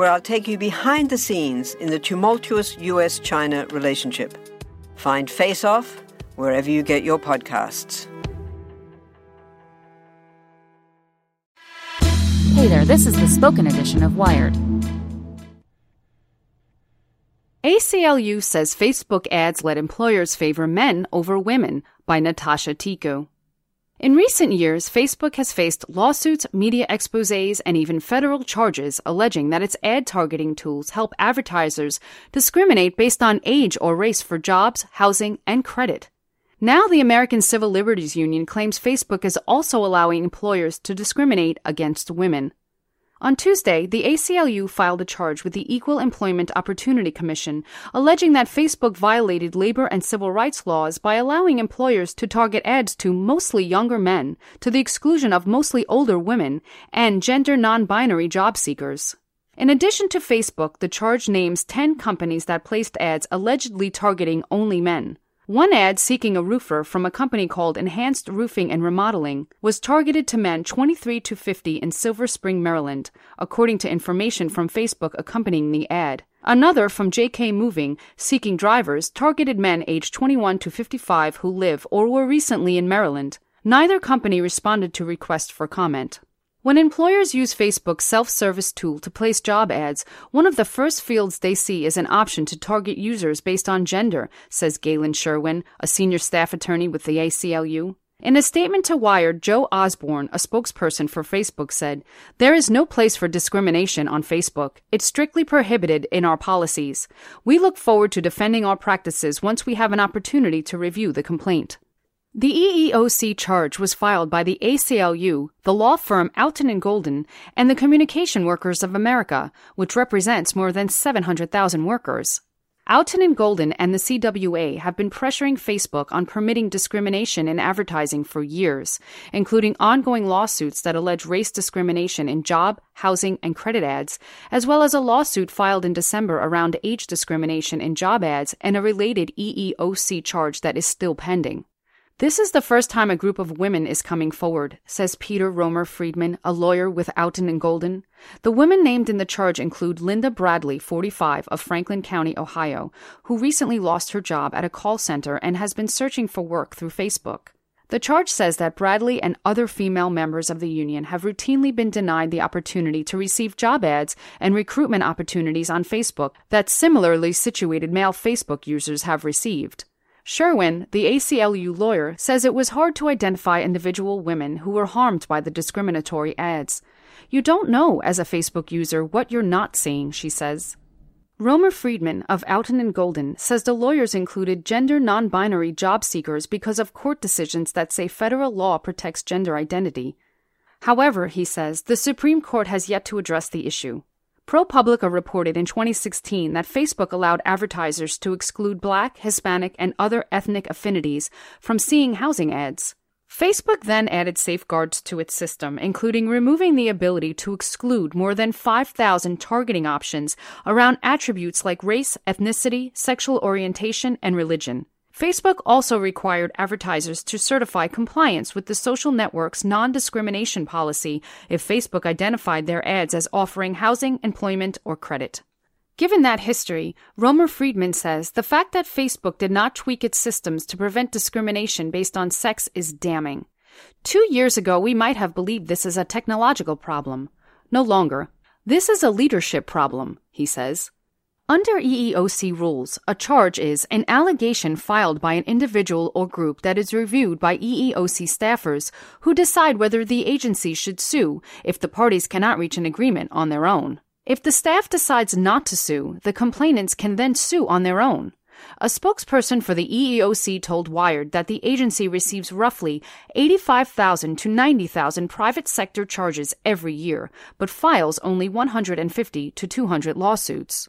where I'll take you behind the scenes in the tumultuous US China relationship. Find Face Off wherever you get your podcasts. Hey there, this is the spoken edition of Wired. ACLU says Facebook ads let employers favor men over women by Natasha Tiku. In recent years, Facebook has faced lawsuits, media exposes, and even federal charges alleging that its ad targeting tools help advertisers discriminate based on age or race for jobs, housing, and credit. Now, the American Civil Liberties Union claims Facebook is also allowing employers to discriminate against women. On Tuesday, the ACLU filed a charge with the Equal Employment Opportunity Commission, alleging that Facebook violated labor and civil rights laws by allowing employers to target ads to mostly younger men, to the exclusion of mostly older women, and gender non binary job seekers. In addition to Facebook, the charge names 10 companies that placed ads allegedly targeting only men. One ad seeking a roofer from a company called Enhanced Roofing and Remodeling was targeted to men 23 to 50 in Silver Spring, Maryland, according to information from Facebook accompanying the ad. Another from JK Moving, seeking drivers, targeted men aged 21 to 55 who live or were recently in Maryland. Neither company responded to requests for comment. When employers use Facebook's self-service tool to place job ads, one of the first fields they see is an option to target users based on gender, says Galen Sherwin, a senior staff attorney with the ACLU. In a statement to Wired, Joe Osborne, a spokesperson for Facebook, said, There is no place for discrimination on Facebook. It's strictly prohibited in our policies. We look forward to defending our practices once we have an opportunity to review the complaint. The EEOC charge was filed by the ACLU, the law firm Outten and Golden, and the Communication Workers of America, which represents more than 700,000 workers. Outten and Golden and the CWA have been pressuring Facebook on permitting discrimination in advertising for years, including ongoing lawsuits that allege race discrimination in job, housing, and credit ads, as well as a lawsuit filed in December around age discrimination in job ads and a related EEOC charge that is still pending. This is the first time a group of women is coming forward, says Peter Romer Friedman, a lawyer with Outten and Golden. The women named in the charge include Linda Bradley, 45, of Franklin County, Ohio, who recently lost her job at a call center and has been searching for work through Facebook. The charge says that Bradley and other female members of the union have routinely been denied the opportunity to receive job ads and recruitment opportunities on Facebook that similarly situated male Facebook users have received. Sherwin, the ACLU lawyer, says it was hard to identify individual women who were harmed by the discriminatory ads. You don't know as a Facebook user what you're not seeing, she says. Romer Friedman of Outten and Golden says the lawyers included gender non binary job seekers because of court decisions that say federal law protects gender identity. However, he says, the Supreme Court has yet to address the issue. ProPublica reported in 2016 that Facebook allowed advertisers to exclude Black, Hispanic, and other ethnic affinities from seeing housing ads. Facebook then added safeguards to its system, including removing the ability to exclude more than 5,000 targeting options around attributes like race, ethnicity, sexual orientation, and religion. Facebook also required advertisers to certify compliance with the social network's non discrimination policy if Facebook identified their ads as offering housing, employment, or credit. Given that history, Romer Friedman says the fact that Facebook did not tweak its systems to prevent discrimination based on sex is damning. Two years ago, we might have believed this is a technological problem. No longer. This is a leadership problem, he says. Under EEOC rules, a charge is an allegation filed by an individual or group that is reviewed by EEOC staffers who decide whether the agency should sue if the parties cannot reach an agreement on their own. If the staff decides not to sue, the complainants can then sue on their own. A spokesperson for the EEOC told Wired that the agency receives roughly 85,000 to 90,000 private sector charges every year, but files only 150 to 200 lawsuits.